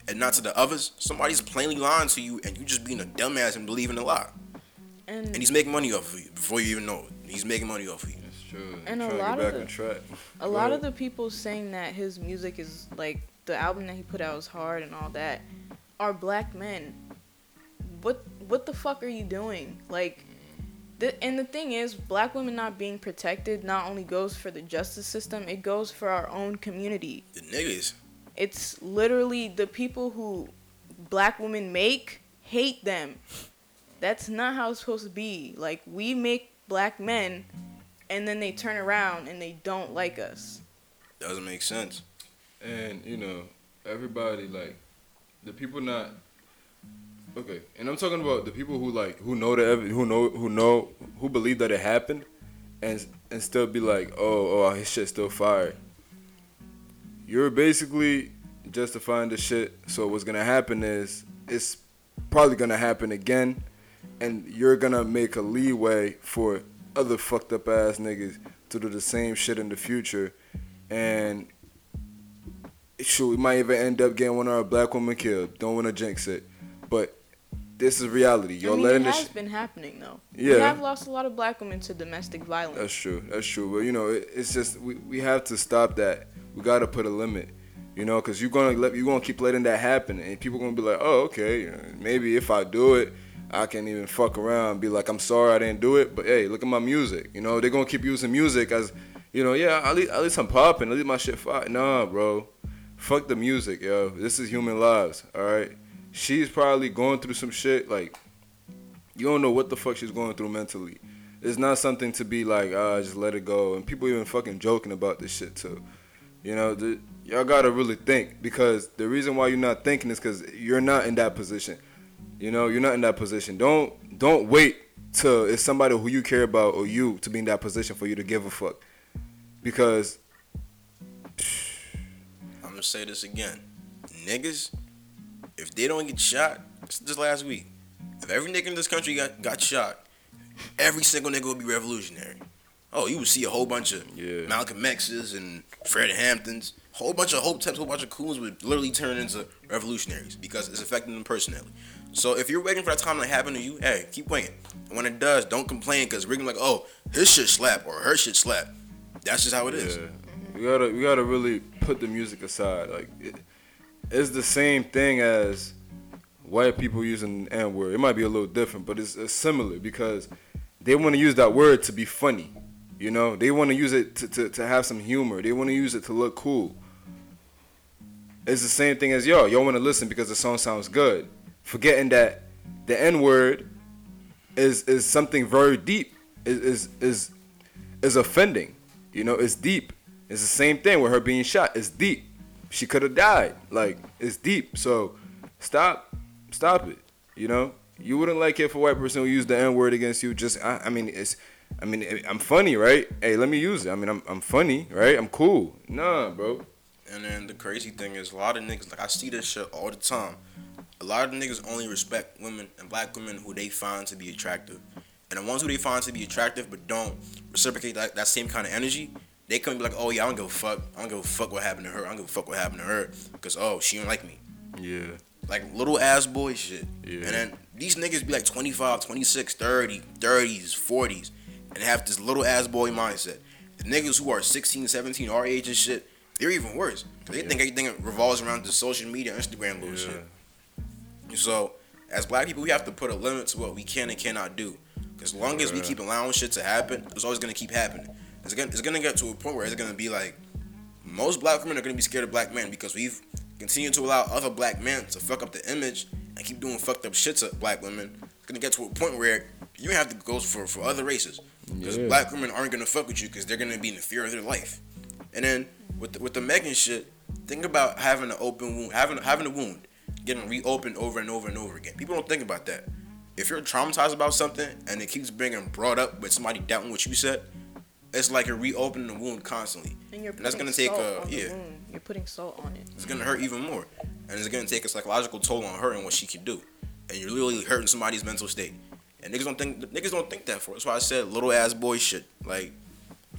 and not to the others, somebody's plainly lying to you and you just being a dumbass and believing a lie. and And he's making money off of you before you even know it. He's making money off of you. That's true. And a Trying to lot get of back the- track. a lot of the people saying that his music is like the album that he put out is hard and all that are black men. What what the fuck are you doing? Like the, and the thing is, black women not being protected not only goes for the justice system, it goes for our own community. The niggas. It's literally the people who black women make hate them. That's not how it's supposed to be. Like we make black men and then they turn around and they don't like us. Doesn't make sense. And you know, everybody like the people not okay. And I'm talking about the people who like who know the ev- who know who know who believe that it happened, and and still be like, oh oh, oh his shit still fire. You're basically justifying the shit. So what's gonna happen is it's probably gonna happen again, and you're gonna make a leeway for other fucked up ass niggas to do the same shit in the future, and sure, we might even end up getting one of our black women killed. Don't want to jinx it, but this is reality. You're I mean, letting it this. has been happening though. Yeah. we have lost a lot of black women to domestic violence. That's true. That's true. But you know, it, it's just we, we have to stop that. We got to put a limit. You know, because you're gonna let you're gonna keep letting that happen, and people gonna be like, oh, okay, maybe if I do it, I can even fuck around, and be like, I'm sorry I didn't do it, but hey, look at my music. You know, they're gonna keep using music as, you know, yeah, at least at least I'm popping, at least my shit fire. Nah, bro, fuck the music, yo. This is human lives, all right. She's probably going through some shit like you don't know what the fuck she's going through mentally. It's not something to be like, ah, just let it go. And people even fucking joking about this shit too. You know, the, y'all gotta really think because the reason why you're not thinking is because you're not in that position. You know, you're not in that position. Don't don't wait till it's somebody who you care about or you to be in that position for you to give a fuck. Because I'm gonna say this again. Niggas, if they don't get shot, just last week. If every nigga in this country got, got shot, every single nigga would be revolutionary. Oh, you would see a whole bunch of Yeah. Malcolm X's and Fred Hamptons, whole bunch of Hope Tips, whole bunch of coons would literally turn into revolutionaries because it's affecting them personally. So if you're waiting for that time to happen to you, hey, keep waiting. And when it does, don't complain because we're gonna be like, oh, his shit slap or her shit slap. That's just how it is. Yeah. We gotta we gotta really put the music aside. Like it, it's the same thing as white people using the N word. It might be a little different, but it's, it's similar because they want to use that word to be funny. You know, they want to use it to, to, to have some humor. They want to use it to look cool. It's the same thing as y'all. Y'all want to listen because the song sounds good, forgetting that the N word is is something very deep. Is is is is offending. You know, it's deep. It's the same thing with her being shot. It's deep. She could have died. Like it's deep. So stop, stop it. You know, you wouldn't like it if a white person would use the N word against you. Just I, I mean, it's. I mean, I'm funny, right? Hey, let me use it. I mean, I'm I'm funny, right? I'm cool. Nah, bro. And then the crazy thing is, a lot of niggas, like I see this shit all the time. A lot of niggas only respect women and black women who they find to be attractive. And the ones who they find to be attractive but don't reciprocate that, that same kind of energy, they come and be like, oh yeah, I don't give a fuck. I don't give a fuck what happened to her. I don't give a fuck what happened to her. Because, oh, she don't like me. Yeah. Like little ass boy shit. Yeah. And then these niggas be like 25, 26, 30, 30s, 40s, and have this little ass boy mindset. The niggas who are 16, 17, our age and shit, they're even worse. They Yeah. think everything revolves around the social media, Instagram bullshit. Yeah. So, as black people, we have to put a limit to what we can and cannot do. Because as long as we keep allowing shit to happen, it's always gonna keep happening. It's gonna, it's gonna get to a point where it's gonna be like most black women are gonna be scared of black men because we've continued to allow other black men to fuck up the image and keep doing fucked up shit to black women. It's gonna get to a point where you have to go for for other races because Yeah. black women aren't gonna fuck with you because they're gonna be in the fear of their life. And then with the, with the Megan shit, think about having an open wound, having having a wound, getting reopened over and over and over again. People don't think about that. If you're traumatized about something and it keeps being brought up with somebody doubting what you said, it's like you're reopening the wound constantly. And you're And that's putting gonna take salt a- on the yeah. wound. You're putting salt on it. It's gonna hurt even more, and it's gonna take a psychological toll on her and what she can do. And you're literally hurting somebody's mental state. And niggas don't think niggas don't think that for. That's why I said little ass boy shit. Like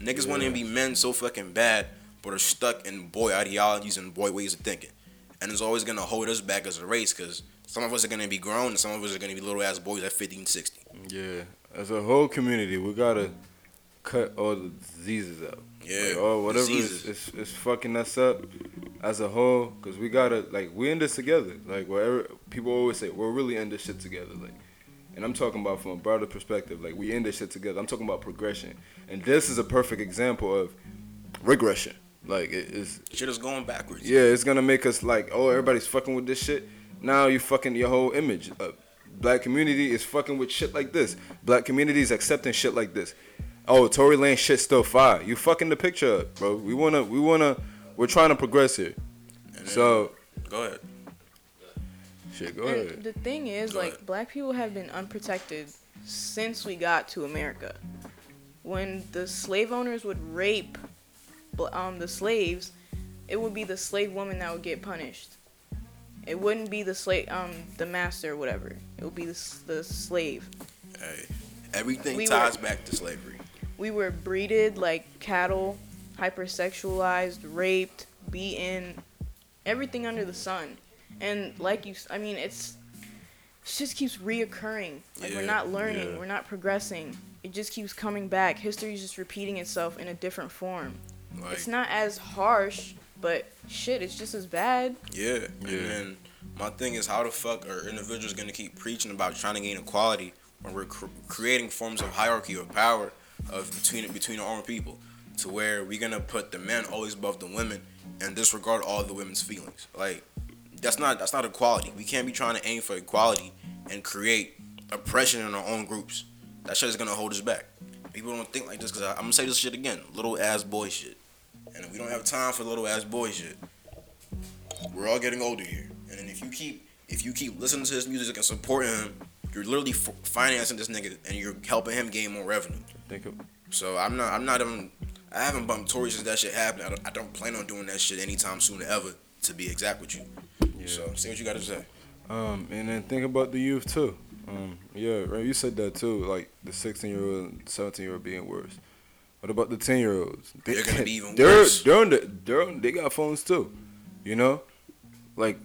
niggas want to be men so fucking bad, but are stuck in boy ideologies and boy ways of thinking. And it's always gonna hold us back as a race, cause some of us are gonna be grown and some of us are gonna be little ass boys at 15, 16. Yeah. As a whole community, we gotta cut all the diseases out. Yeah, Like, or whatever is, is, is fucking us up as a whole. Cause we gotta like we in this together. Like whatever people always say, we're really in this shit together. Like, and I'm talking about from a broader perspective. Like we in this shit together. I'm talking about progression, and this is a perfect example of regression. Like it is. Shit is going backwards. Yeah, it's gonna make us like, oh, everybody's fucking with this shit. Now you fucking your whole image. Black community is fucking with shit like this. Black community is accepting shit like this. Oh, Tory Lane shit still fire. You fucking the picture up, bro. We wanna, we wanna, we're trying to progress here. And then- So, go ahead. shit, go ahead. the thing is, Go like, ahead. black people have been unprotected since we got to America. When the slave owners would rape um, the slaves, it would be the slave woman that would get punished. It wouldn't be the slave, um, the master or whatever. It would be the, the slave. Hey, everything We ties were- back to slavery. We were breeded like cattle, hypersexualized, raped, beaten, everything under the sun. And like you, I mean, it's it just keeps reoccurring. Like we're not learning, yeah. we're not progressing. It just keeps coming back. History's just repeating itself in a different form. Like, it's not as harsh, but shit, it's just as bad. Yeah, Yeah. and my thing is, how the fuck are individuals gonna keep preaching about trying to gain equality when we're cr- creating forms of hierarchy of power of between between our own people, to where we're gonna put the men always above the women and disregard all the women's feelings? Like, that's not that's not equality. We can't be trying to aim for equality and create oppression in our own groups. That shit is gonna hold us back. People don't think like this because I'm gonna say this shit again, little ass boy shit, and we don't have time for little ass boy shit we're all getting older here, and if you keep if you keep listening to his music and supporting him, you're literally f- financing this nigga and you're helping him gain more revenue. Think of, So I'm not I'm not even I haven't bumped Tory since that shit happened. I don't, I don't plan on doing that shit anytime soon ever. To be exact with you. yeah. So say what you got to say. Um, and then think about the youth too. Um, yeah, right. You said that too. Like the 16 year old, 17 year old being worse. What about the 10 year olds? They're gonna be even they're, worse. They're on the, they're on, they got phones too. You know, like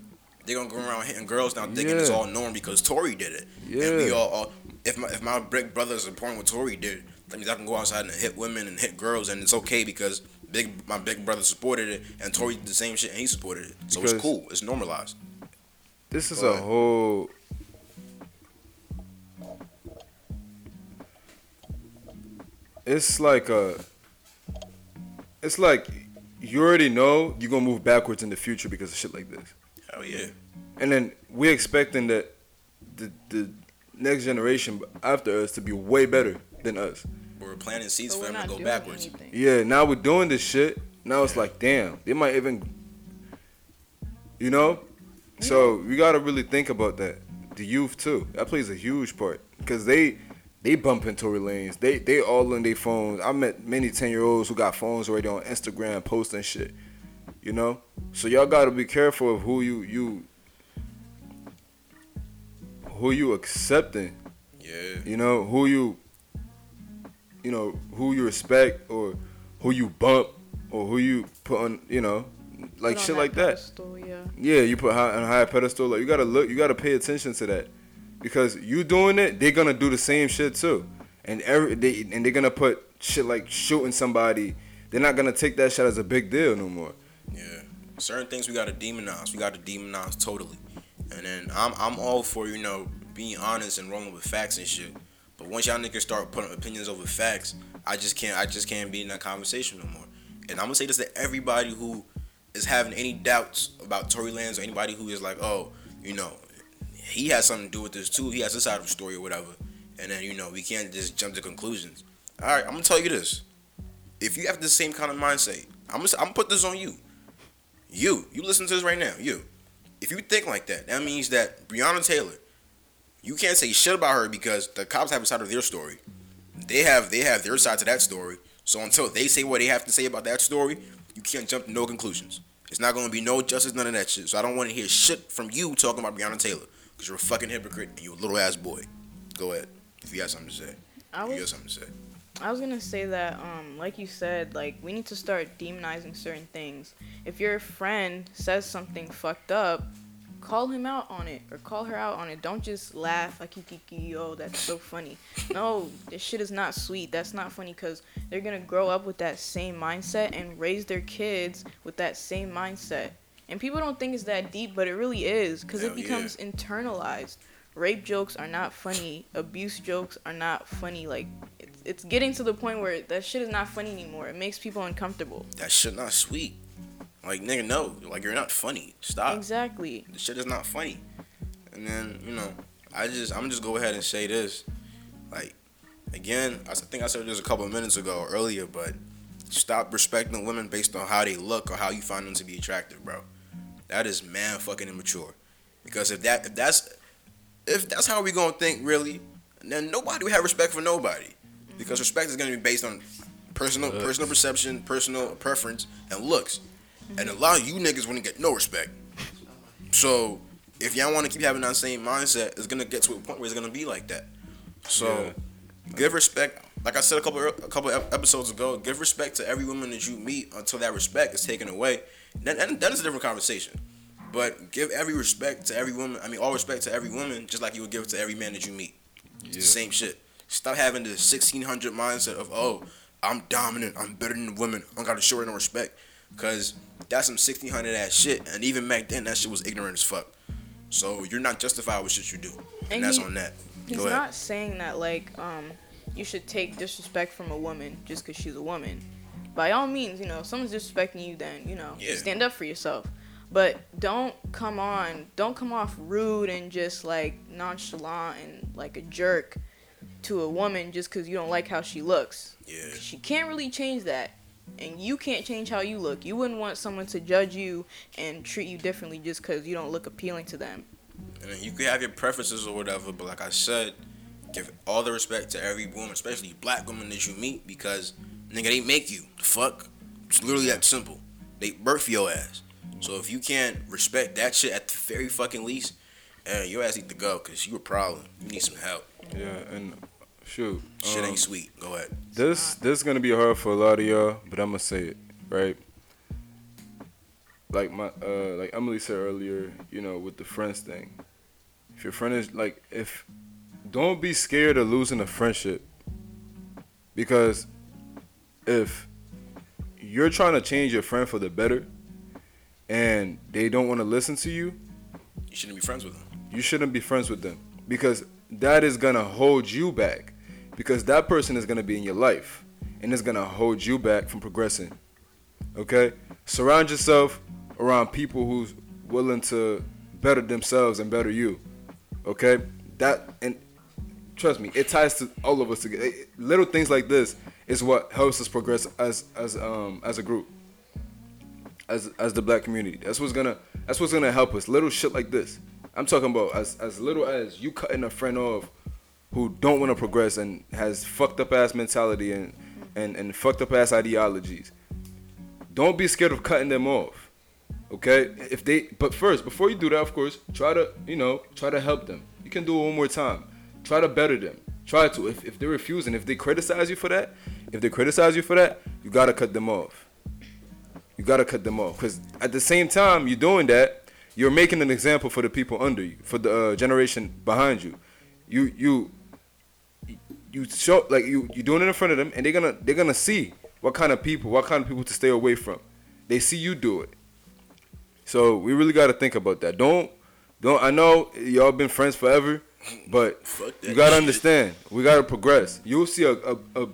They're gonna go around hitting girls now, thinking it's all norm because Tory did it. Yeah. And we all, all if my if my big brother is supporting what Tory did, that means I can go outside and hit women and hit girls, and it's okay because big my big brother supported it, and Tory did the same shit and he supported it. So Because- it's cool. It's normalized. This is Go a whole. It's like a. It's like you already know you're gonna move backwards in the future because of shit like this, Hell yeah. and then we're expecting that the the next generation after us to be way better than us. We're planting seeds But for them to go backwards. anything. Yeah, now we're doing this shit. Now it's like, damn, they might even, you know. So we gotta really think about that. The youth too. That plays a huge part because they they bumping Tory Lanez. They they all on their phones. I met many ten year olds who got phones already on Instagram posting shit. You know. So y'all gotta be careful of who you you who you accepting Yeah. you know who you you know who you respect or who you bump or who you put on you know like shit like that pedestal, yeah. yeah you put high, on a high pedestal like you gotta look you gotta pay attention to that because you doing it they're gonna do the same shit too and every they and they're gonna put shit like shooting somebody they're not gonna take that shit as a big deal no more Yeah. Certain things we gotta demonize. We gotta demonize totally. And then I'm I'm all for, you know, being honest and rolling with facts and shit. But once y'all niggas start putting opinions over facts, I just can't I just can't be in that conversation no more. And I'm gonna say this to everybody who is having any doubts about Tory Lanez or anybody who is like, oh, you know, he has something to do with this too. He has this side of the story or whatever. And then, you know, we can't just jump to conclusions. Alright, I'm gonna tell you this. If you have the same kind of mindset, I'm gonna, I'm gonna put this on you. You, you listen to this right now. You, if you think like that, that means that Breonna Taylor, you can't say shit about her because the cops have a side of their story. They have they have their side to that story. So until they say what they have to say about that story, you can't jump to no conclusions. It's not gonna be no justice, none of that shit. So I don't want to hear shit from you talking about Breonna Taylor because you're a fucking hypocrite and you're a little ass boy. Go ahead if you got something to say. I You got something to say. I was gonna say that, um, like you said, like we need to start demonizing certain things. If your friend says something fucked up, call him out on it or call her out on it. Don't just laugh like oh that's so funny. No, this shit is not sweet. That's not funny because they're gonna grow up with that same mindset and raise their kids with that same mindset. And people don't think it's that deep, but it really is because it Hell yeah. becomes internalized. Rape jokes are not funny. Abuse jokes are not funny. Like it's, it's getting to the point where that shit is not funny anymore. It makes people uncomfortable. That shit not sweet. Like nigga, no. Like you're not funny. Stop. Exactly. The shit is not funny. And then you know, I just I'm just go ahead and say this, like, again, i think I said this a couple of minutes ago earlier, but stop respecting women based on how they look or how you find them to be attractive, bro. That is man fucking immature. Because if that if that's if that's how we gonna think really, then nobody will have respect for nobody. Because respect is gonna be based on personal Looks. personal perception, personal preference, and looks. And a lot of you niggas wouldn't get no respect. So if y'all want to keep having that same mindset, it's gonna get to a point where it's gonna be like that. So give respect. Like I said a couple er, a couple ep- episodes ago, give respect to every woman that you meet until that respect is taken away. Then and that is a different conversation. But give every respect to every woman. I mean, all respect to every woman, just like you would give it to every man that you meet. It's the Yeah. same shit. Stop having the 1600 mindset of oh, I'm dominant, I'm better than women, I don't gotta show her no respect, cause that's some 1600 ass shit. And even back then, that shit was ignorant as fuck. So you're not justified with shit you do, and, And that's he- on that. He's Go ahead. not saying that like um you should take disrespect from a woman just because she's a woman. By all means, you know, if someone's disrespecting you, then you know, Yeah. stand up for yourself. But don't come on, don't come off rude and just like nonchalant and like a jerk to a woman just because you don't like how she looks. Yeah. She can't really change that. And you can't change how you look. You wouldn't want someone to judge you and treat you differently just because you don't look appealing to them. And you can have your preferences or whatever, but like I said, give all the respect to every woman, especially black women that you meet, because nigga, they make you. The fuck? It's literally that simple. They birth your ass. So if you can't respect that shit at the very fucking least, eh, your ass need to go, cause you a problem. You need some help. Yeah, and shoot, Shit um, ain't sweet. Go ahead. This this is gonna be hard for a lot of y'all, but I'm gonna say it right. Like my uh, like Emily said earlier, you know, with the friends thing. If your friend is like, if don't be scared of losing a friendship, because if you're trying to change your friend for the better, and they don't want to listen to you, You shouldn't be friends with them. you shouldn't be friends with them because that is gonna hold you back because that person is gonna be in your life and it's gonna hold you back from progressing okay? Surround yourself around people who's willing to better themselves and better you okay? That and trust me it ties to all of us together. It- little things like this is what helps us progress as as um as a group as as the black community. That's what's gonna that's what's gonna help us. Little shit like this. I'm talking about as as little as you cutting a friend off who don't want to progress and has fucked up ass mentality and and and fucked up ass ideologies. Don't be scared of cutting them off. Okay? If they but first, before you do that, of course, try to, you know, try to help them. You can do it one more time. Try to better them. Try to. If if they're refusing, if they criticize you for that, if they criticize you for that, you gotta cut them off. You gotta cut them off because at the same time you're doing that, you're making an example for the people under you, for the uh, generation behind you. You you you show like you you doing it in front of them, and they're gonna they're gonna see what kind of people, what kind of people to stay away from. They see you do it, so we really gotta think about that. Don't don't. I know y'all been friends forever, but you gotta shit. understand. We gotta progress. You'll see a a, a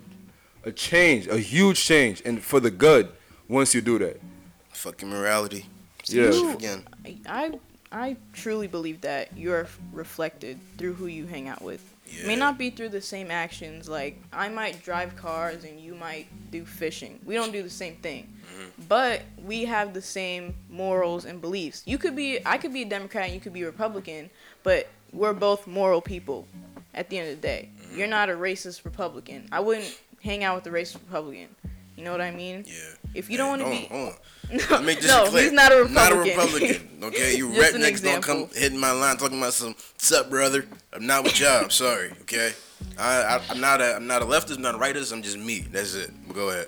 a change, a huge change, and for the good once you do that. Fucking morality. Yeah. You- Again. I, I I truly believe that you're reflected through who you hang out with. It may not be through the same actions. Like I might drive cars and you might do fishing. We don't do the same thing, mm-hmm. but we have the same morals and beliefs. You could be, I could be a Democrat and you could be a Republican, but we're both moral people. At the end of the day, you're not a racist Republican. I wouldn't hang out with a racist Republican. You know what I mean? Yeah. If you don't want to be, on, hold no, Let me make this no, clear. he's not a Republican. Not a Republican. Okay, you rednecks don't come hitting my line talking about some "What's up, brother?" I'm not with y'all. I'm sorry. Okay, I, I'm not a I'm not a leftist, I'm not a rightist. I'm just me. That's it. But go ahead.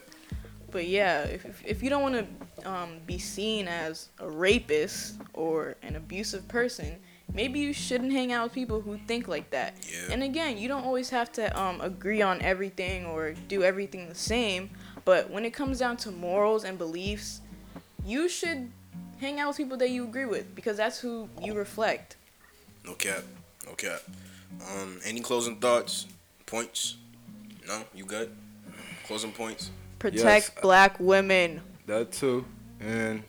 But yeah, if, if, if you don't want to um, be seen as a rapist or an abusive person, maybe you shouldn't hang out with people who think like that. Yeah. And again, you don't always have to um, agree on everything or do everything the same. But when it comes down to morals and beliefs, you should hang out with people that you agree with because that's who you reflect. No cap. No cap. Um, any closing thoughts? Points? No? You good? Closing points? Protect Yes. black women. That too. And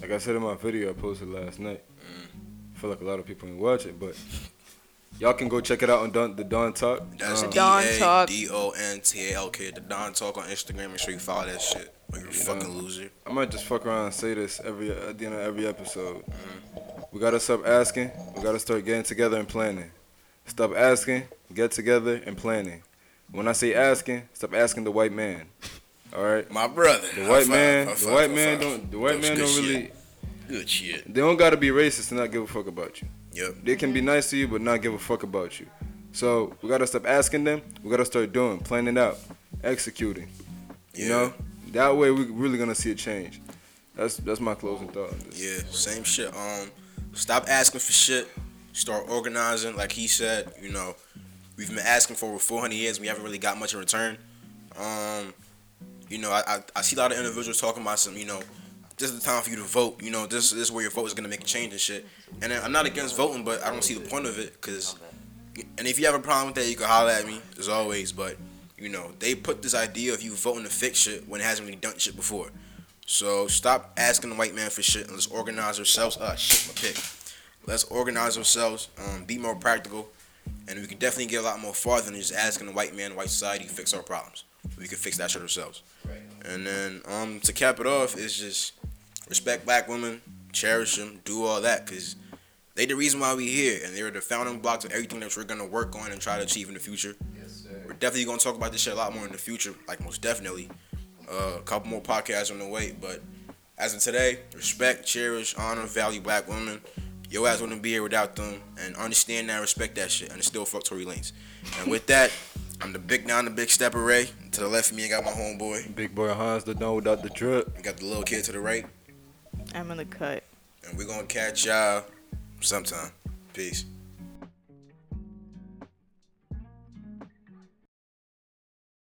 like I said in my video I posted last night, Mm. I feel like a lot of people didn't watch it, but y'all can go check it out on Don, the Don Talk. That's Um, Don Talk. D O N T A L K. The Don Talk on Instagram. Make sure you follow that shit. Or you're a Yeah. fucking loser. I might just fuck around and say this every at the end of every episode. Mm-hmm. We gotta stop asking. We gotta start getting together and planning. Stop asking, get together and planning. When I say asking, stop asking the white man. All right. My brother. The High white five, man, high the five, white high man five. don't, the white That's man don't shit. really. Good shit. They don't gotta be racist to not give a fuck about you. Yep. They can be nice to you, but not give a fuck about you. So we gotta stop asking them. We gotta start doing, planning out, executing. You Yeah. know, that way we're really gonna see a change. That's that's my closing thought. on. Yeah, same shit. Um, stop asking for shit. Start organizing. Like he said, you know, we've been asking for over 400 years. We haven't really got much in return. Um, you know, I, I, I see a lot of individuals talking about some, you know, this is the time for you to vote. You know, this, this is where your vote is gonna make a change and shit. And I'm not against voting, but I don't see the point of it. Cause, and if you have a problem with that, you can holler at me as always. But you know, they put this idea of you voting to fix shit when it hasn't really done shit before. So stop asking the white man for shit and let's organize ourselves. Ah, shit, my pick. Let's organize ourselves, um, be more practical, and we can definitely get a lot more farther than just asking the white man, white society to fix our problems. We can fix that shit ourselves. And then um, to cap it off it's just respect black women, cherish them, do all that, cause they the reason why we here, and they're the founding blocks of everything that we're gonna work on and try to achieve in the future. We're definitely gonna talk about this shit a lot more in the future, like most definitely. Uh, a couple more podcasts on the way, but as of today, respect, cherish, honor, value black women. Your ass wouldn't be here without them, and understand that, respect that shit, and it's still fuck Tory Lanez. And with that, I'm the big down, the big stepper Ray. To the left of me, I got my homeboy. Big boy Hans the done without the drip. I got the little kid to the right, I'm in the cut. and we're gonna catch y'all sometime. Peace.